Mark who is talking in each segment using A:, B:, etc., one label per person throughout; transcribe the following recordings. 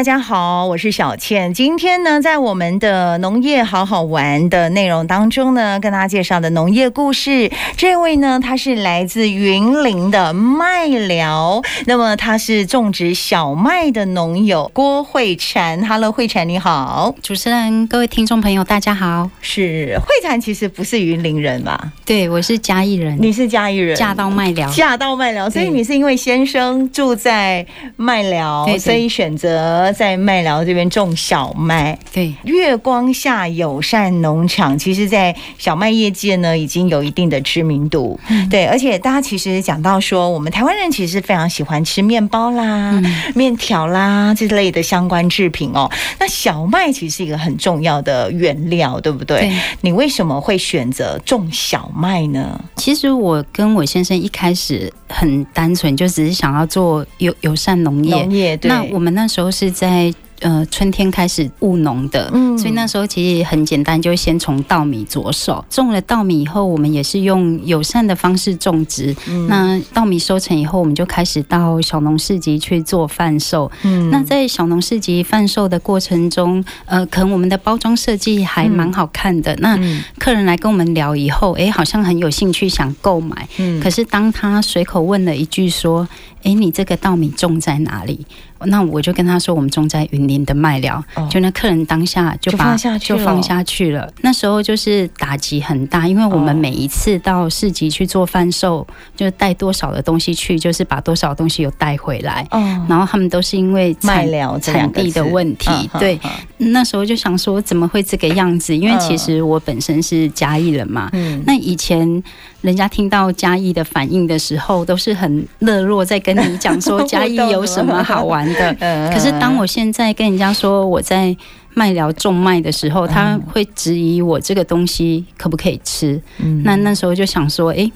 A: 大家好，我是小倩。今天呢，在我们的农业好好玩的内容当中呢，跟大家介绍的农业故事，这位呢，他是来自云林的麦寮，那么他是种植小麦的农友郭慧婵。Hello，慧婵你好，
B: 主持人，各位听众朋友，大家好。
A: 是慧婵，其实不是云林人吧？
B: 对，我是嘉义人。
A: 你是嘉义人，
B: 嫁到麦寮，
A: 嫁到麦寮，所以你是因为先生住在麦寮，所以选择。在麦寮这边种小麦，
B: 对，
A: 月光下友善农场，其实，在小麦业界呢，已经有一定的知名度，嗯、对，而且大家其实讲到说，我们台湾人其实非常喜欢吃面包啦、嗯、面条啦这类的相关制品哦。那小麦其实是一个很重要的原料，对不对？对，你为什么会选择种小麦呢？
B: 其实我跟我先生一开始很单纯，就只是想要做友友善农业。农业，对。那我们那时候是。在呃春天开始务农的，嗯，所以那时候其实很简单，就先从稻米着手。种了稻米以后，我们也是用友善的方式种植。嗯，那稻米收成以后，我们就开始到小农市集去做贩售。嗯，那在小农市集贩售的过程中，呃，可能我们的包装设计还蛮好看的。那客人来跟我们聊以后，哎，好像很有兴趣想购买。嗯，可是当他随口问了一句说：“哎，你这个稻米种在哪里？”那我就跟他说，我们种在云林的麦寮，就那客人当下就把就放下去了。那时候就是打击很大，因为我们每一次到市集去做贩售，就带多少的东西去，就是把多少东西有带回来。然后他们都是因为
A: 麦寮
B: 产地的问题，对。那时候就想说，怎么会这个样子？因为其实我本身是嘉义人嘛。那以前人家听到嘉义的反应的时候，都是很热络，在跟你讲说 嘉义有什么好玩的。可是当我现在跟人家说我在麦寮种麦的时候，他会质疑我这个东西可不可以吃。那那时候就想说，诶，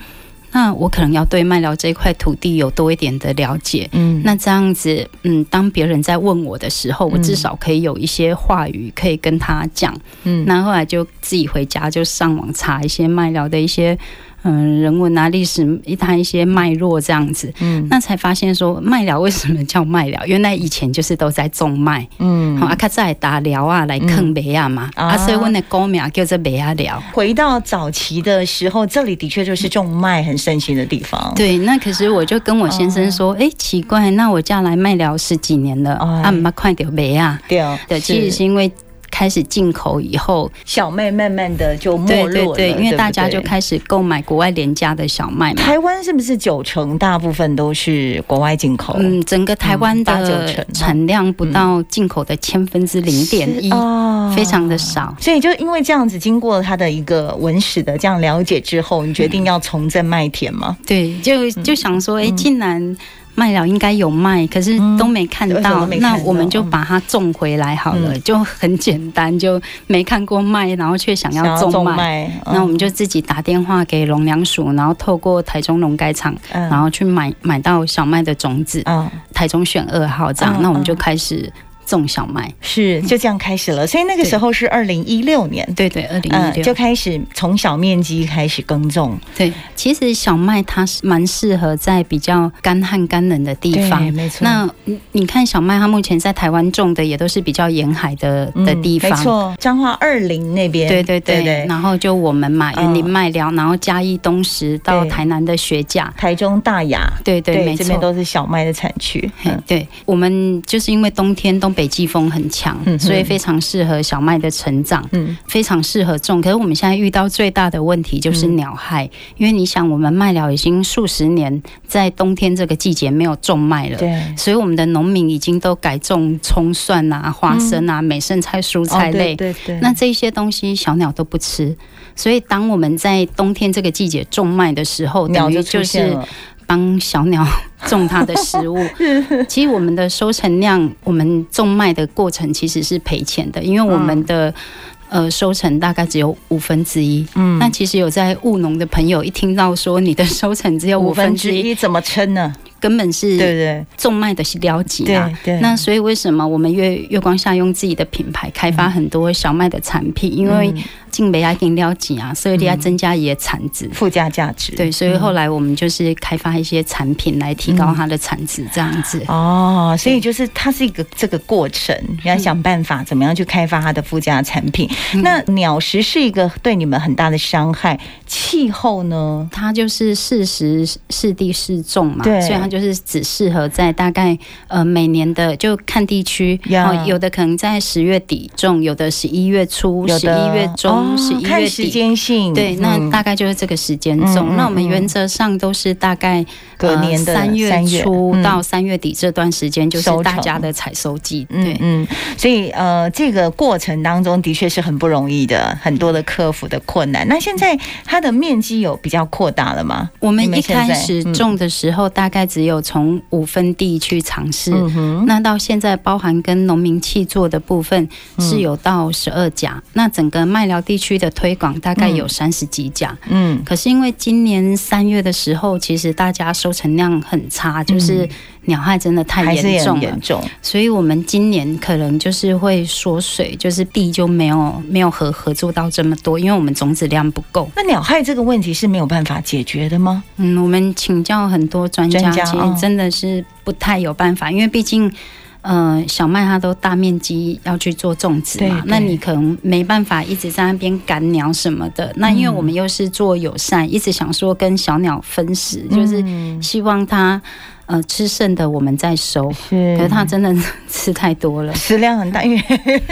B: 那我可能要对麦寮这一块土地有多一点的了解。嗯，那这样子，嗯，当别人在问我的时候，我至少可以有一些话语可以跟他讲。嗯，那后来就自己回家就上网查一些麦寮的一些。嗯，人文啊，历史一谈一些脉络这样子，嗯，那才发现说麦寮为什么叫麦寮？原来以前就是都在种麦，嗯，好啊，卡在打寮啊来坑麦啊嘛，啊，所以我的歌名叫做麦啊寮。
A: 回到早期的时候，这里的确就是种麦很盛行的地方。
B: 对，那可是我就跟我先生说，哎，奇怪，那我嫁来麦寮十几年了，啊，没看到麦啊，对，对，其实是因为。开始进口以后，
A: 小麦慢慢的就没落了，
B: 对对对，因为大家就开始购买国外廉价的小麦嘛。
A: 台湾是不是九成大部分都是国外进口？
B: 嗯，整个台湾的产量不到进口的千分之零点一，非常的少。
A: 所以就因为这样子，经过他的一个文史的这样了解之后，你决定要重振麦田吗？
B: 对，就就想说，哎，竟然。麦寮应该有卖，可是都没看到。嗯、那我们就把它种回来好了，嗯、就很简单，就没看过卖，然后却想要种麦。那我们就自己打电话给农粮署，然后透过台中农改场，嗯、然后去买买到小麦的种子。嗯、台中选二号这样，嗯、那我们就开始。种小麦。
A: 是就这样开始了，所以那个时候是二零一六年，
B: 对对，二零一六。
A: 就开始从小面积开始耕种。
B: 对，其实小麦它是蛮适合在比较干旱干冷的地方，没错。那你看小麦，它目前在台湾种的也都是比较沿海的的地方，没错。
A: 彰化二林那边，
B: 对对对。对。然后就我们嘛，云林麦寮，然后嘉义东石到台南的学甲，
A: 台中大雅，
B: 对对，没错，
A: 这边都是小麦的产区。
B: 嗯。对，我们就是因为冬天东北季风很强，所以非常适合小麦的成长，嗯，非常适合种。可是我们现在遇到最大的问题就是鸟害，因为你想，我们麦寮已经数十年在冬天这个季节没有种麦了，对，所以我们的农民已经都改种葱蒜啊、花生啊、美生菜、蔬菜类，对对。那这些东西小鸟都不吃，所以当我们在冬天这个季节种麦的时候，等于就是。帮小鸟种它的食物，其实我们的收成量，我们种麦的过程其实是赔钱的，因为我们的呃收成大概只有五分之一。嗯，那其实有在务农的朋友一听到说你的收成只有五分之一，
A: 怎么撑呢？
B: 根本是对对种麦的是了解啊。对，那所以为什么我们月月光下用自己的品牌开发很多小麦的产品？因为进北亚更了解啊，所以你要增加一些产值、
A: 附加价值。
B: 对，所以后来我们就是开发一些产品来提高它的产值，这样子。
A: 哦，所以就是它是一个这个过程，你要想办法怎么样去开发它的附加产品。那鸟食是一个对你们很大的伤害，气候呢？
B: 它就是适时适地适种嘛，对，所以它就是只适合在大概呃每年的就看地区，哦，有的可能在十月底种，有的十一月初、十一月中。十一月底，
A: 时间性。
B: 对，那大概就是这个时间种。那我们原则上都是大概
A: 隔年的
B: 三月初到三月底这段时间，就是大家的采收季。对，
A: 嗯，所以呃，这个过程当中的确是很不容易的，很多的克服的困难。那现在它的面积有比较扩大了吗？
B: 我们一开始种的时候，大概只有从五分地去尝试。那到现在，包含跟农民契作的部分，是有到十二甲。那整个麦寮地。地区的推广大概有三十几甲，嗯，可是因为今年三月的时候，其实大家收成量很差，就是鸟害真的太严重了，严重，所以我们今年可能就是会缩水，就是地就没有没有合合作到这么多，因为我们种子量不够。
A: 那鸟害这个问题是没有办法解决的吗？
B: 嗯，我们请教很多专家，其实真的是不太有办法，因为毕竟。呃，小麦它都大面积要去做种植嘛，那你可能没办法一直在那边赶鸟什么的。那因为我们又是做友善，一直想说跟小鸟分食，就是希望它。呃，吃剩的我们再收，是，可是他真的吃太多了，
A: 食量很大，因为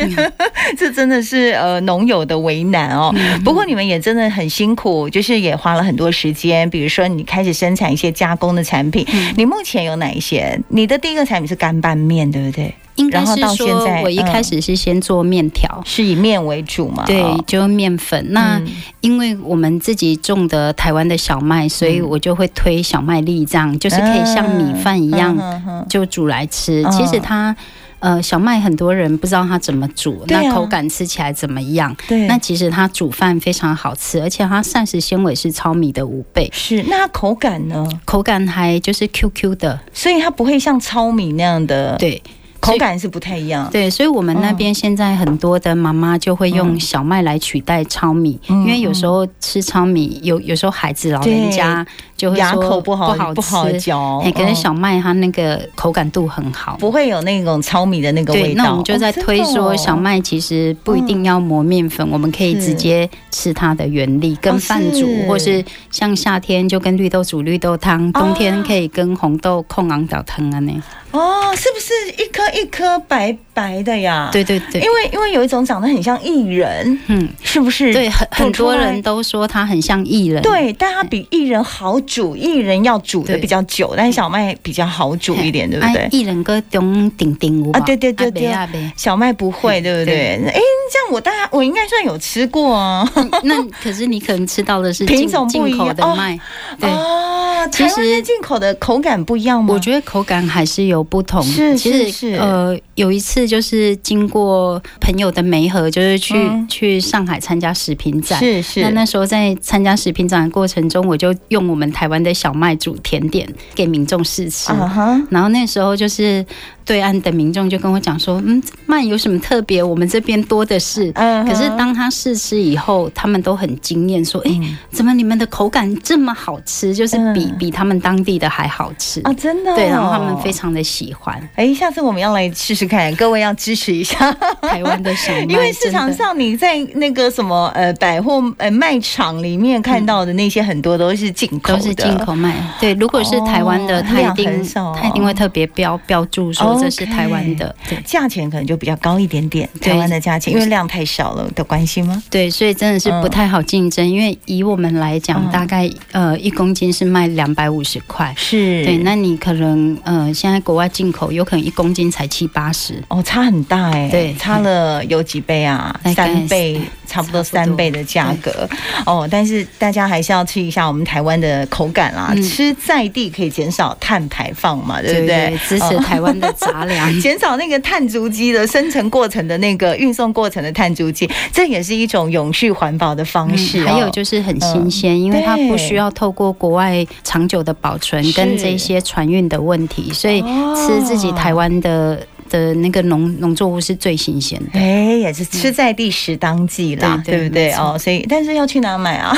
A: 这真的是呃农友的为难哦。不过你们也真的很辛苦，就是也花了很多时间。比如说你开始生产一些加工的产品，你目前有哪一些？你的第一个产品是干拌面，对不对？
B: 应该是说，我一开始是先做面条，嗯，
A: 是以面为主嘛？
B: 对，就面粉。那因为我们自己种的台湾的小麦，所以我就会推小麦粒，这样就是可以像米饭一样就煮来吃。其实它呃小麦很多人不知道它怎么煮，那口感吃起来怎么样？对，那其实它煮饭非常好吃，而且它膳食纤维是糙米的五倍。
A: 是，那它口感呢？
B: 口感还就是 Q Q 的，
A: 所以它不会像糙米那样的。
B: 对。
A: 口感是不太一样，
B: 对，所以我们那边现在很多的妈妈就会用小麦来取代糙米，因为有时候吃糙米，有有时候孩子老人家就会说牙口不好，不好嚼。哎，可是小麦它那个口感度很好，
A: 不会有那种糙米的那个味道。
B: 那我们就在推说，小麦其实不一定要磨面粉，我们可以直接吃它的原粒，跟饭煮，或是像夏天就跟绿豆煮绿豆汤，冬天可以跟红豆控昂倒汤啊那。
A: 哦，是不是一颗一颗白白的呀？
B: 对对对，
A: 因为因为有一种长得很像薏仁，嗯，是不是？
B: 对，很很多人都说它很像薏仁，
A: 对，但它比薏仁好煮，薏仁要煮的比较久，但是小麦比较好煮一点，对不对？
B: 薏仁跟顶顶顶
A: 啊，对对对对，小麦不会，对不对？哎，这样我大家我应该算有吃过啊。
B: 那可是你可能吃到的是品种不一样的麦，对
A: 哦，其实进口的口感不一样吗？
B: 我觉得口感还是有。不同是是是，呃，有一次就是经过朋友的媒合，就是去、嗯、去上海参加食品展，是是。那那时候在参加食品展的过程中，我就用我们台湾的小麦煮甜点给民众试吃，uh huh、然后那时候就是。对岸的民众就跟我讲说，嗯，麦有什么特别？我们这边多的是。Uh huh. 可是当他试吃以后，他们都很惊艳，说，哎，怎么你们的口感这么好吃？就是比、uh huh. 比他们当地的还好吃啊！真的。对，然后他们非常的喜欢。
A: 哎，下次我们要来试试看，各位要支持一下
B: 台湾的小麦。
A: 因为市场上你在那个什么呃百货呃卖场里面看到的那些很多都是进口的，
B: 都是进口卖。对，如果是台湾的，他一定他一定会特别标标注说。这是台湾的，对，
A: 价钱可能就比较高一点点。台湾的价钱，因为量太少了的关系吗？
B: 对，所以真的是不太好竞争。因为以我们来讲，大概呃一公斤是卖两百五十块，是对。那你可能呃现在国外进口有可能一公斤才七八十，
A: 哦，差很大哎，对，差了有几倍啊？三倍，差不多三倍的价格哦。但是大家还是要吃一下我们台湾的口感啦，吃在地可以减少碳排放嘛，对不对？
B: 支持台湾的。杂粮，
A: 减少那个碳足迹的生成过程的那个运送过程的碳足迹，这也是一种永续环保的方式。
B: 还有就是很新鲜，因为它不需要透过国外长久的保存跟这些船运的问题，所以吃自己台湾的。的那个农农作物是最新鲜的，
A: 哎，也是吃在地时当季啦，对不对哦？所以，但是要去哪买啊？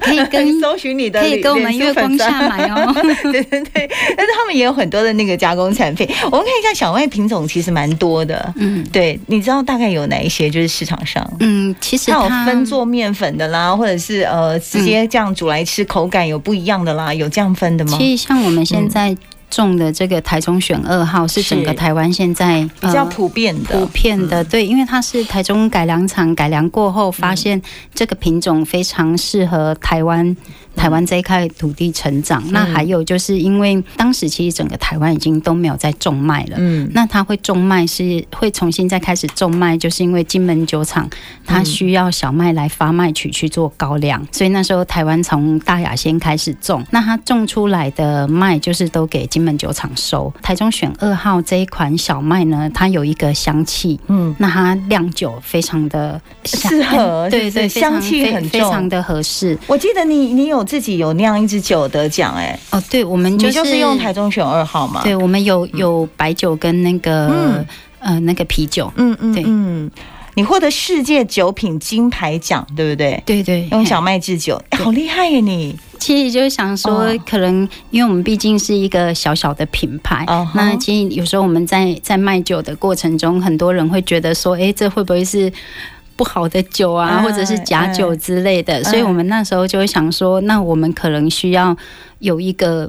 B: 可以跟
A: 搜寻你的，
B: 可以跟我们月光下买哦。
A: 对对对，但是他们也有很多的那个加工产品。我们看一下小麦品种，其实蛮多的。嗯，对，你知道大概有哪一些？就是市场上，
B: 嗯，其实它
A: 有分做面粉的啦，或者是呃直接这样煮来吃，口感有不一样的啦，有这样分的吗？
B: 其实像我们现在。种的这个台中选二号是整个台湾现在
A: 比较普遍的，
B: 普遍的对，因为它是台中改良场改良过后发现这个品种非常适合台湾。台湾这一块土地成长，那还有就是因为当时其实整个台湾已经都没有在种麦了，嗯，那它会种麦是会重新再开始种麦，就是因为金门酒厂它需要小麦来发麦曲去做高粱，所以那时候台湾从大雅先开始种，那它种出来的麦就是都给金门酒厂收。台中选二号这一款小麦呢，它有一个香气，嗯，那它酿酒非常的
A: 适合，对对，香气很
B: 非常的合适。
A: 我记得你你有。自己有酿一支酒得奖哎
B: 哦，对，我们就是，
A: 就是用台中选二号嘛。
B: 对，我们有有白酒跟那个、嗯、呃那个啤酒，
A: 嗯嗯，对嗯，你获得世界酒品金牌奖，对不对？
B: 对对，
A: 用小麦制酒，好厉害呀你！
B: 其实就是想说，可能因为我们毕竟是一个小小的品牌，哦、那其实有时候我们在在卖酒的过程中，很多人会觉得说，哎，这会不会是？不好的酒啊，或者是假酒之类的，所以我们那时候就会想说，那我们可能需要有一个，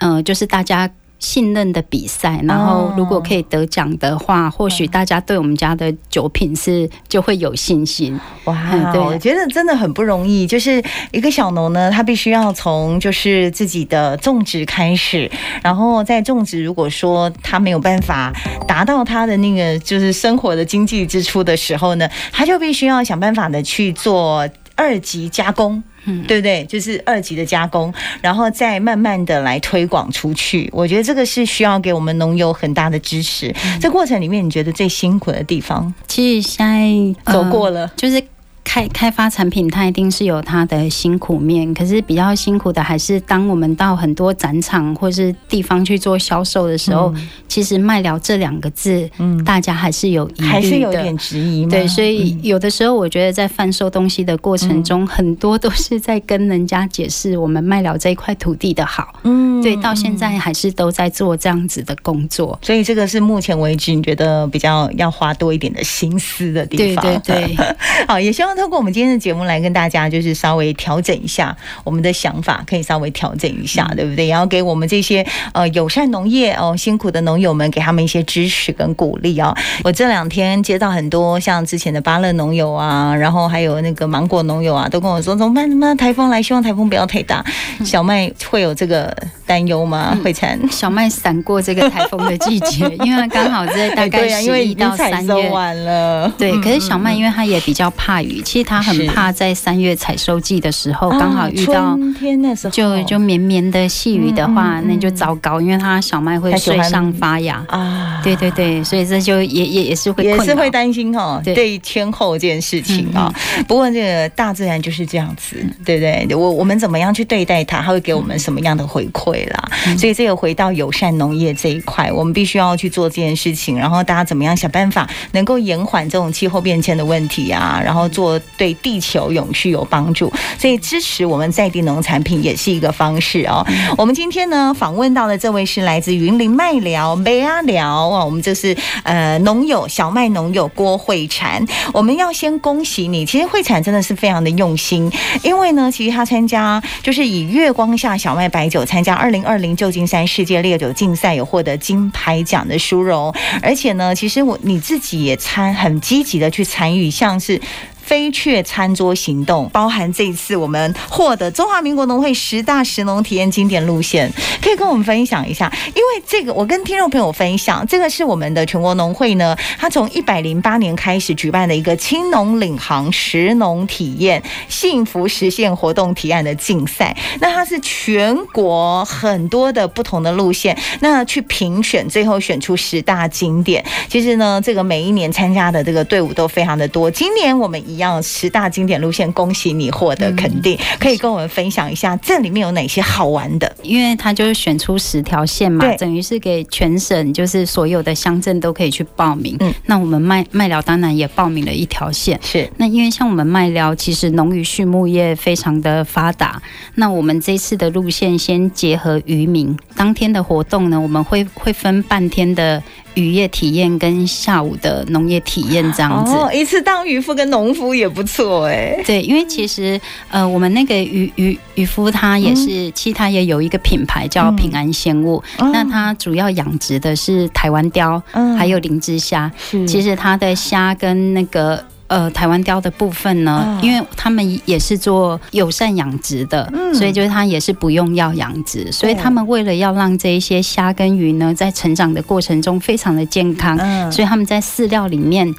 B: 呃，就是大家。信任的比赛，然后如果可以得奖的话，或许大家对我们家的酒品是就会有信心。
A: 哇，对，我觉得真的很不容易。就是一个小农呢，他必须要从就是自己的种植开始，然后在种植，如果说他没有办法达到他的那个就是生活的经济支出的时候呢，他就必须要想办法的去做二级加工。嗯，对不对？就是二级的加工，然后再慢慢的来推广出去。我觉得这个是需要给我们农友很大的支持。嗯、这过程里面，你觉得最辛苦的地方？
B: 其实现在
A: 走过了，呃、
B: 就是。开开发产品，它一定是有它的辛苦面。可是比较辛苦的，还是当我们到很多展场或是地方去做销售的时候，嗯、其实卖了这两个字，嗯，大家还是有疑虑的，
A: 还是有点质疑。
B: 对，所以有的时候我觉得在贩售东西的过程中，嗯、很多都是在跟人家解释我们卖了这一块土地的好。嗯，对，到现在还是都在做这样子的工作。
A: 所以这个是目前为止你觉得比较要花多一点的心思的地方。
B: 对对对，
A: 好，也希望。通过我们今天的节目来跟大家，就是稍微调整一下我们的想法，可以稍微调整一下，对不对？然后给我们这些呃友善农业哦辛苦的农友们，给他们一些支持跟鼓励哦。我这两天接到很多像之前的巴乐农友啊，然后还有那个芒果农友啊，都跟我说怎么办？怎么办？台风来，希望台风不要太大。小麦会有这个担忧吗？慧婵、嗯，
B: 小麦闪过这个台风的季节，因为刚好在大概十一到三月
A: 完了。
B: 对，可是小麦因为它也比较怕雨。其实他很怕在三月采收季的时候，刚好遇到
A: 天的时候，
B: 就就绵绵的细雨的话，那就糟糕，因为他小麦会水上发芽啊。对对对，所以这就也也也是会
A: 也是会担心哈，对天候这件事情啊。不过这个大自然就是这样子，对不对？我我们怎么样去对待它，它会给我们什么样的回馈啦？所以这个回到友善农业这一块，我们必须要去做这件事情，然后大家怎么样想办法能够延缓这种气候变迁的问题啊，然后做。对地球永续有帮助，所以支持我们在地农产品也是一个方式哦。我们今天呢访问到的这位是来自云林麦寮梅阿寮啊，我们这是呃农友小麦农友郭慧婵，我们要先恭喜你。其实慧婵真的是非常的用心，因为呢，其实他参加就是以月光下小麦白酒参加二零二零旧金山世界烈酒竞赛，有获得金牌奖的殊荣，而且呢，其实我你自己也参很积极的去参与，像是。飞雀餐桌行动，包含这一次我们获得中华民国农会十大食农体验经典路线，可以跟我们分享一下。因为这个，我跟听众朋友分享，这个是我们的全国农会呢，它从一百零八年开始举办的一个青农领航食农体验幸福实现活动提案的竞赛。那它是全国很多的不同的路线，那去评选，最后选出十大经典。其实呢，这个每一年参加的这个队伍都非常的多。今年我们一样十大经典路线，恭喜你获得肯定。可以跟我们分享一下这里面有哪些好玩的？
B: 因为它就是选出十条线嘛，等于是给全省，就是所有的乡镇都可以去报名。嗯，那我们麦麦寮当然也报名了一条线。
A: 是，
B: 那因为像我们麦寮，其实农渔畜牧业非常的发达。那我们这次的路线先结合渔民，当天的活动呢，我们会会分半天的。渔业体验跟下午的农业体验这样子，
A: 哦，一次当渔夫跟农夫也不错哎。
B: 对，因为其实呃，我们那个渔渔渔夫他也是，嗯、其实他也有一个品牌叫平安鲜物，嗯、那他主要养殖的是台湾鲷，嗯、还有灵芝虾。是其实他的虾跟那个。呃，台湾雕的部分呢，因为他们也是做友善养殖的，所以就是它也是不用药养殖，所以他们为了要让这一些虾跟鱼呢，在成长的过程中非常的健康，所以他们在饲料里面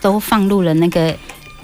B: 都放入了那个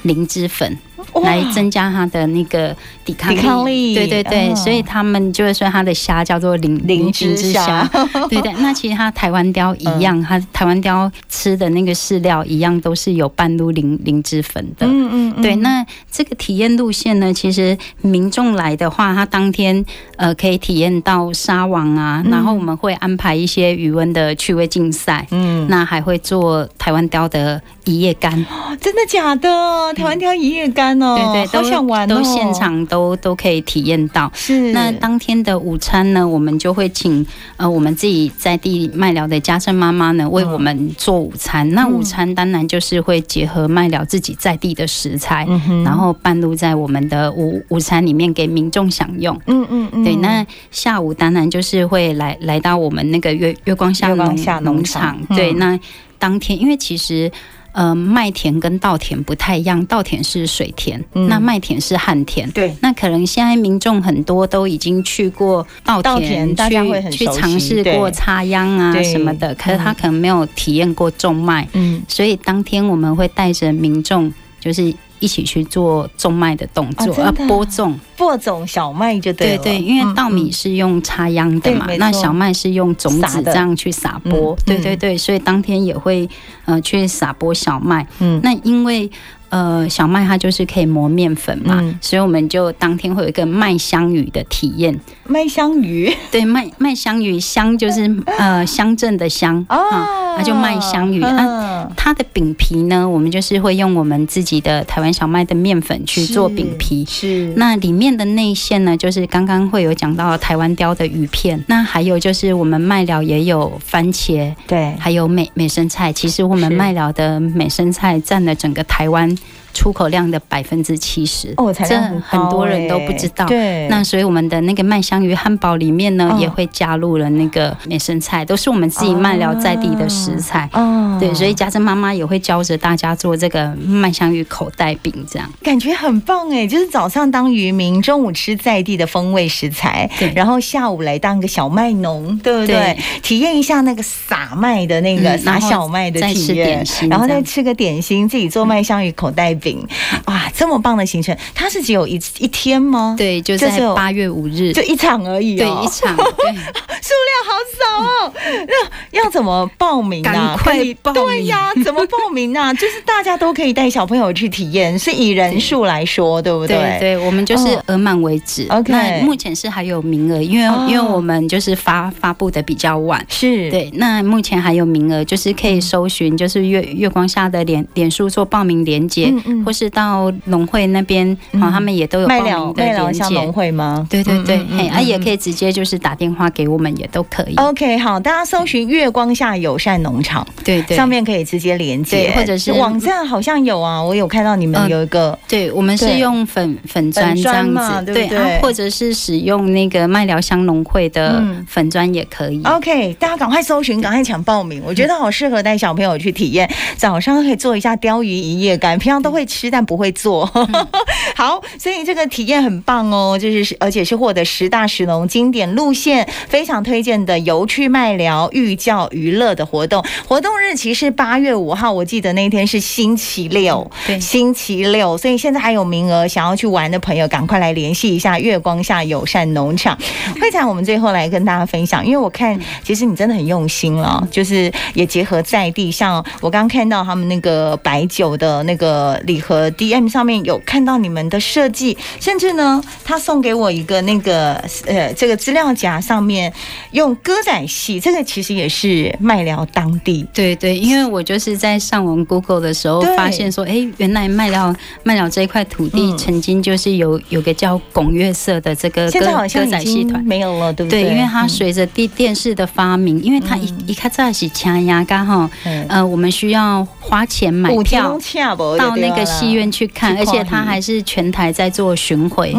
B: 灵芝粉。来增加它的那个抵抗力，抵抗力对对对，所以他们就会说它的虾叫做灵灵芝虾，对 对。那其实它台湾雕一样，它台湾雕吃的那个饲料一样，都是有半入灵灵芝粉的。嗯嗯，对。那这个体验路线呢，其实民众来的话，他当天呃可以体验到沙网啊，然后我们会安排一些鱼塭的趣味竞赛，嗯，那还会做台湾雕的一夜干。
A: 真的假的？台湾挑一夜干哦。
B: 对对，都想玩，都现场都都可以体验到。是，那当天的午餐呢，我们就会请呃我们自己在地卖疗的家政妈妈呢为我们做午餐。那午餐当然就是会结合卖疗自己在地的食材，然后半路在我们的午午餐里面给民众享用。嗯嗯嗯。对，那下午当然就是会来来到我们那个月月光下农农场。对，那当天因为其实。呃，麦田跟稻田不太一样，稻田是水田，嗯、那麦田是旱田。对，那可能现在民众很多都已经去过稻田，大家会很去尝试过插秧啊什么的，可是他可能没有体验过种麦。嗯，所以当天我们会带着民众，就是。一起去做种麦的动作，啊，播种
A: 播种小麦就对了。
B: 对对，因为稻米是用插秧的嘛，那小麦是用种子这样去撒播。对对对，所以当天也会呃去撒播小麦。嗯，那因为。呃，小麦它就是可以磨面粉嘛，嗯、所以我们就当天会有一个麦香鱼的体验。
A: 麦香鱼，
B: 对，麦麦香鱼，香就是 呃乡镇的乡啊，那、哦、就麦香鱼。嗯啊、它的饼皮呢，我们就是会用我们自己的台湾小麦的面粉去做饼皮。是，是那里面的内馅呢，就是刚刚会有讲到台湾雕的鱼片，那还有就是我们麦寮也有番茄，对，还有美美生菜。其实我们麦寮的美生菜占了整个台湾。出口量的百分之七十，哦，这很多人都不知道。对，那所以我们的那个麦香鱼汉堡里面呢，也会加入了那个美生菜，都是我们自己麦寮在地的食材。哦，对，所以家珍妈妈也会教着大家做这个麦香鱼口袋饼，这样
A: 感觉很棒哎！就是早上当渔民，中午吃在地的风味食材，对，然后下午来当个小麦农，对不对？体验一下那个撒麦的那个撒小麦的体验，然后再吃个点心，自己做麦香鱼口袋饼。哇，这么棒的行程，它是只有一一天吗？
B: 对，就在八月五日，
A: 就一场而已。
B: 对，一场，对，
A: 数量好少哦。那要怎么报名啊？
B: 赶快报名！
A: 对呀，怎么报名啊？就是大家都可以带小朋友去体验，是以人数来说，对不对？
B: 对，我们就是额满为止。OK，那目前是还有名额，因为因为我们就是发发布的比较晚，是对。那目前还有名额，就是可以搜寻，就是月月光下的脸脸书做报名连接。或是到农会那边，好，他们也都有报名的连结。
A: 农会吗？
B: 对对对，哎，啊，也可以直接就是打电话给我们，也都可以。
A: OK，好，大家搜寻月光下友善农场，对对，上面可以直接连接，或者是网站好像有啊，我有看到你们有一个，
B: 对，我们是用粉粉砖这样子，对对，或者是使用那个麦寮乡农会的粉砖也可以。
A: OK，大家赶快搜寻，赶快抢报名，我觉得好适合带小朋友去体验，早上可以做一下钓鱼一夜干，平常都会。吃但不会做。嗯、好，所以这个体验很棒哦，就是而且是获得十大石龙经典路线，非常推荐的游趣麦寮寓教于乐的活动。活动日期是八月五号，我记得那天是星期六，对，星期六，所以现在还有名额，想要去玩的朋友赶快来联系一下月光下友善农场。会场，我们最后来跟大家分享，因为我看其实你真的很用心了，就是也结合在地，像我刚刚看到他们那个白酒的那个礼盒 DM 上面有看到你们的设计，甚至呢，他送给我一个那个呃这个资料夹，上面用歌仔戏，这个其实也是麦寮当地。
B: 对对，因为我就是在上网 Google 的时候发现说，哎，原来麦寮麦寮这一块土地曾经就是有有个叫拱月社的这个歌歌仔戏团。
A: 没有了，对不对？
B: 对，因为它随着电电视的发明，因为它一一开始是抢牙刚好，呃，我们需要花钱买票到那个戏院去看，而且他还是全台在做巡回。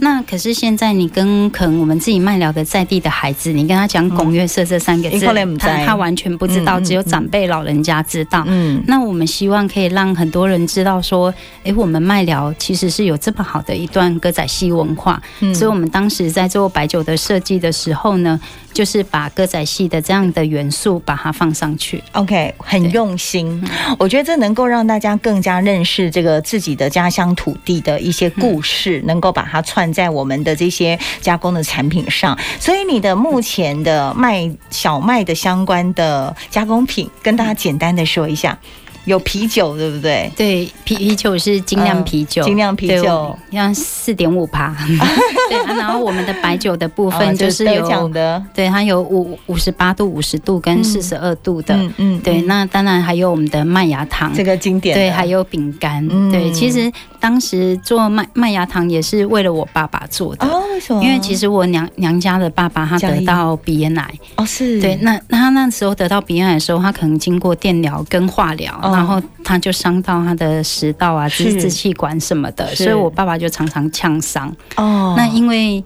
B: 那可是现在你跟可能我们自己麦寮的在地的孩子，你跟他讲拱月社这三个字，他他完全不知道，只有长辈老人家知道。嗯，那我们希望可以让很多人知道说，哎，我们麦寮其实是有这么好的一段歌仔戏文化。嗯所以我们当时在做白酒的设计的时候呢，就是把歌仔戏的这样的元素把它放上去。
A: OK，很用心。我觉得这能够让大家更加认识这个自己的家乡土地的一些故事，能够把它串。在我们的这些加工的产品上，所以你的目前的卖小麦的相关的加工品，跟大家简单的说一下。有啤酒，对不对？
B: 对，啤啤酒是精酿啤酒，
A: 精酿啤酒
B: 要四点五趴。对，然后我们的白酒的部分就是有讲的，对，它有五五十八度、五十度跟四十二度的。嗯嗯，对，那当然还有我们的麦芽糖，
A: 这个经典。
B: 对，还有饼干。对，其实当时做麦麦芽糖也是为了我爸爸做的。哦，为什么？因为其实我娘娘家的爸爸他得到鼻咽癌。哦，是。对，那那他那时候得到鼻咽癌的时候，他可能经过电疗跟化疗。然后他就伤到他的食道啊、支支气管什么的，所以我爸爸就常常呛伤。哦，那因为。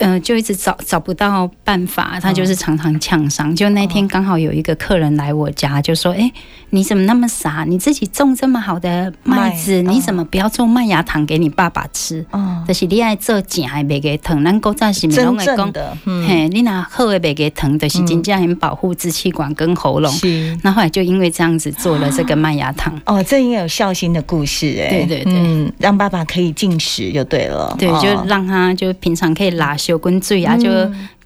B: 嗯、呃，就一直找找不到办法，他就是常常呛伤。就那天刚好有一个客人来我家，就说：“哎、欸，你怎么那么傻？你自己种这么好的麦子，你怎么不要做麦芽糖给你爸爸吃？哦，就是你爱做茧还别给疼，咱古早是没拢会讲，嘿，你拿好的别给疼，就是真正很保护支气管跟喉咙。是，那后来就因为这样子做了这个麦芽糖。
A: 哦，这应该有孝心的故事哎。
B: 对对对，
A: 嗯，让爸爸可以进食就对了。
B: 对，就让他就平常可以拉休滚水啊，就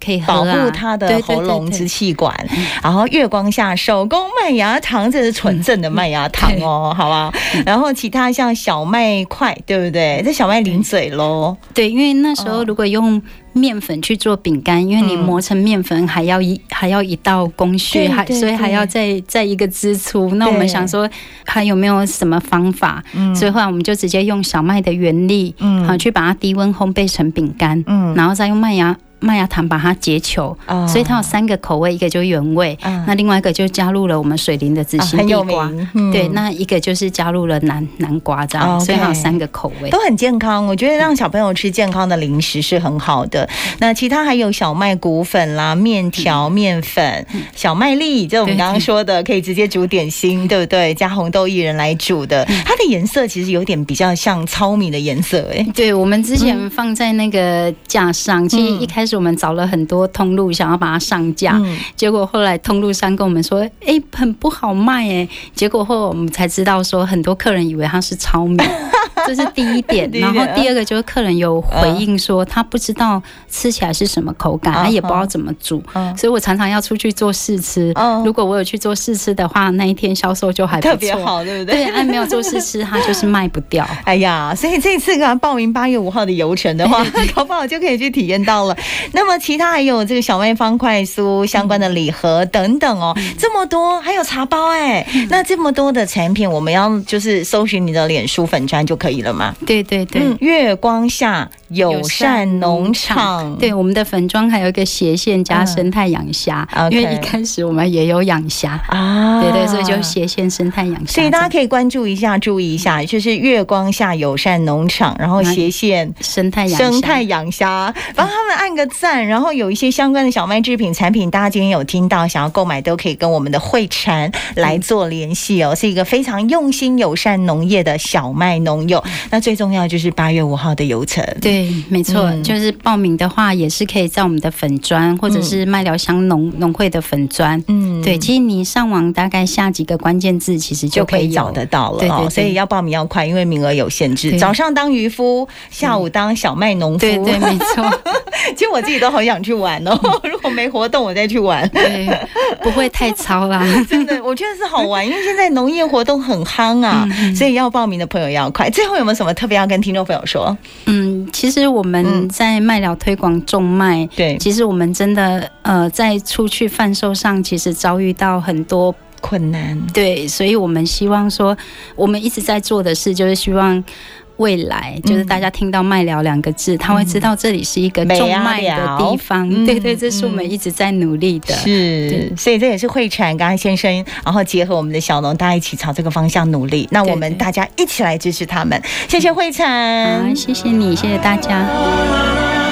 B: 可以
A: 保护他的喉咙支气管。然后月光下手工麦芽糖，这是纯正的麦芽糖哦，好吧？然后其他像小麦块，对不对？这小麦零嘴喽。
B: 对，因为那时候如果用面粉去做饼干，因为你磨成面粉还要一还要一道工序，还所以还要再再一个支出。那我们想说还有没有什么方法？所以后来我们就直接用小麦的原粒，好去把它低温烘焙成饼干，然后再用麦芽。麦芽糖把它结球，所以它有三个口味，一个就是原味，那另外一个就加入了我们水灵的紫心地瓜，对，那一个就是加入了南南瓜这样，所以它有三个口味，
A: 都很健康。我觉得让小朋友吃健康的零食是很好的。那其他还有小麦谷粉啦、面条、面粉、小麦粒，就我们刚刚说的，可以直接煮点心，对不对？加红豆薏仁来煮的，它的颜色其实有点比较像糙米的颜色，哎，
B: 对，我们之前放在那个架上，其实一开始。我们找了很多通路，想要把它上架，嗯、结果后来通路商跟我们说：“哎、欸，很不好卖哎。”结果后我们才知道，说很多客人以为它是糙米，这是第一点。然后第二个就是客人有回应说，他不知道吃起来是什么口感，他也不知道怎么煮，所以我常常要出去做试吃。如果我有去做试吃的话，那一天销售就还特别好，对不对？对，按没有做试吃，它就是卖不掉。
A: 哎呀，所以这次啊，报名八月五号的游程的话，搞不好就可以去体验到了。那么其他还有这个小麦方块酥相关的礼盒等等哦，这么多，还有茶包哎，那这么多的产品，我们要就是搜寻你的脸书粉砖就可以了吗？
B: 对对对，
A: 月光下友善农场，
B: 对，我们的粉专还有一个斜线加生态养虾，嗯、因为一开始我们也有养虾。啊，对对，所以就斜线生态养虾，
A: 所以大家可以关注一下，注意一下，就是月光下友善农场，然后斜线
B: 生态养
A: 生态养虾，帮他们按个赞，然后有一些相关的小麦制品产品，大家今天有听到想要购买，都可以跟我们的慧婵来做联系哦，是一个非常用心友善农业的小麦农友。那最重要就是八月五号的游程，
B: 对。对，没错，嗯、就是报名的话，也是可以在我们的粉砖，或者是麦寮乡农农会的粉砖。嗯，对，其实你上网大概下几个关键字，其实就可以，找得到了。对，
A: 所以要报名要快，因为名额有限制。早上当渔夫，下午当小麦农夫。
B: 对对，没错。
A: 其实我自己都好想去玩哦，如果没活动，我再去玩。
B: 对，不会太操啦。
A: 真的，我觉得是好玩，因为现在农业活动很夯啊，嗯、所以要报名的朋友要快。最后有没有什么特别要跟听众朋友说？
B: 嗯。其实我们在麦寮推广种麦，对，其实我们真的呃在出去贩售上，其实遭遇到很多
A: 困难，
B: 对，所以我们希望说，我们一直在做的事就是希望。未来就是大家听到麦聊两个字，嗯、他会知道这里是一个种麦的地方。嗯、对对，这是我们一直在努力的。
A: 是，所以这也是慧婵刚刚先生，然后结合我们的小农，大家一起朝这个方向努力。那我们大家一起来支持他们。谢谢慧晨，
B: 谢谢你，谢谢大家。